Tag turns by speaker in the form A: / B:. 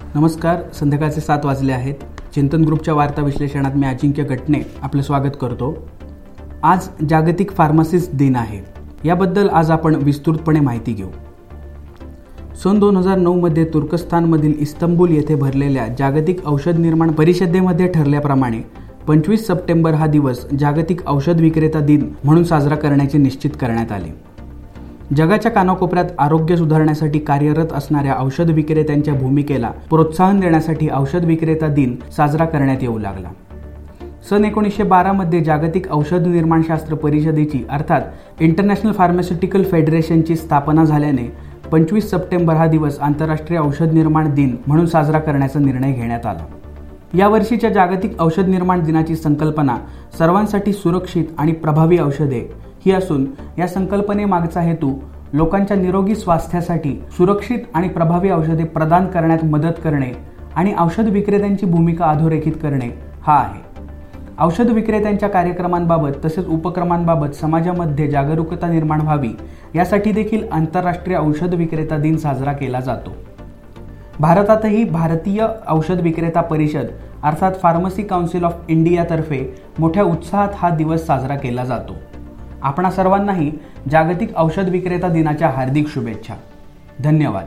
A: नमस्कार संध्याकाळचे सात वाजले आहेत. चिंतन ग्रुपच्या वार्ता विश्लेषणात मी अजिंक्य घटने आपलं स्वागत करतो. आज जागतिक फार्मासिस्ट दिन आहे. याबद्दल आज आपण विस्तृतपणे माहिती घेऊ. सन दोन हजार नऊमध्ये तुर्कस्तानमधील इस्तंबूल येथे भरलेल्या जागतिक औषध निर्माण परिषदेमध्ये ठरल्याप्रमाणे पंचवीस सप्टेंबर हा दिवस जागतिक औषध विक्रेता दिन म्हणून साजरा करण्याचे निश्चित करण्यात आले. जगाच्या कानाकोपऱ्यात आरोग्य सुधारण्यासाठी कार्यरत असणाऱ्या औषध विक्रेत्यांच्या भूमिकेला प्रोत्साहन देण्यासाठी औषध विक्रेता दिन साजरा करण्यात येऊ लागला. सन एकोणीसशे बारामध्ये जागतिक औषध निर्माणशास्त्र परिषदेची अर्थात इंटरनॅशनल फार्मास्युटिकल फेडरेशनची स्थापना झाल्याने पंचवीस सप्टेंबर हा दिवस आंतरराष्ट्रीय औषध निर्माण दिन म्हणून साजरा करण्याचा निर्णय घेण्यात आला. या वर्षीच्या जागतिक औषध निर्माण दिनाची संकल्पना सर्वांसाठी सुरक्षित आणि प्रभावी औषधे ही असून या संकल्पनेमागचा हेतू लोकांच्या निरोगी स्वास्थ्यासाठी सुरक्षित आणि प्रभावी औषधे प्रदान करण्यात मदत करणे आणि औषध विक्रेत्यांची भूमिका अधोरेखित करणे हा आहे. औषध विक्रेत्यांच्या कार्यक्रमांबाबत तसेच उपक्रमांबाबत समाजामध्ये जागरूकता निर्माण व्हावी यासाठी देखील आंतरराष्ट्रीय औषध विक्रेता दिन साजरा केला जातो. भारतातही भारतीय औषध विक्रेता परिषद अर्थात फार्मसी काउन्सिल ऑफ इंडियातर्फे मोठ्या उत्साहात हा दिवस साजरा केला जातो. आपणा सर्वांनाही जागतिक औषध विक्रेता दिनाच्या हार्दिक शुभेच्छा. धन्यवाद.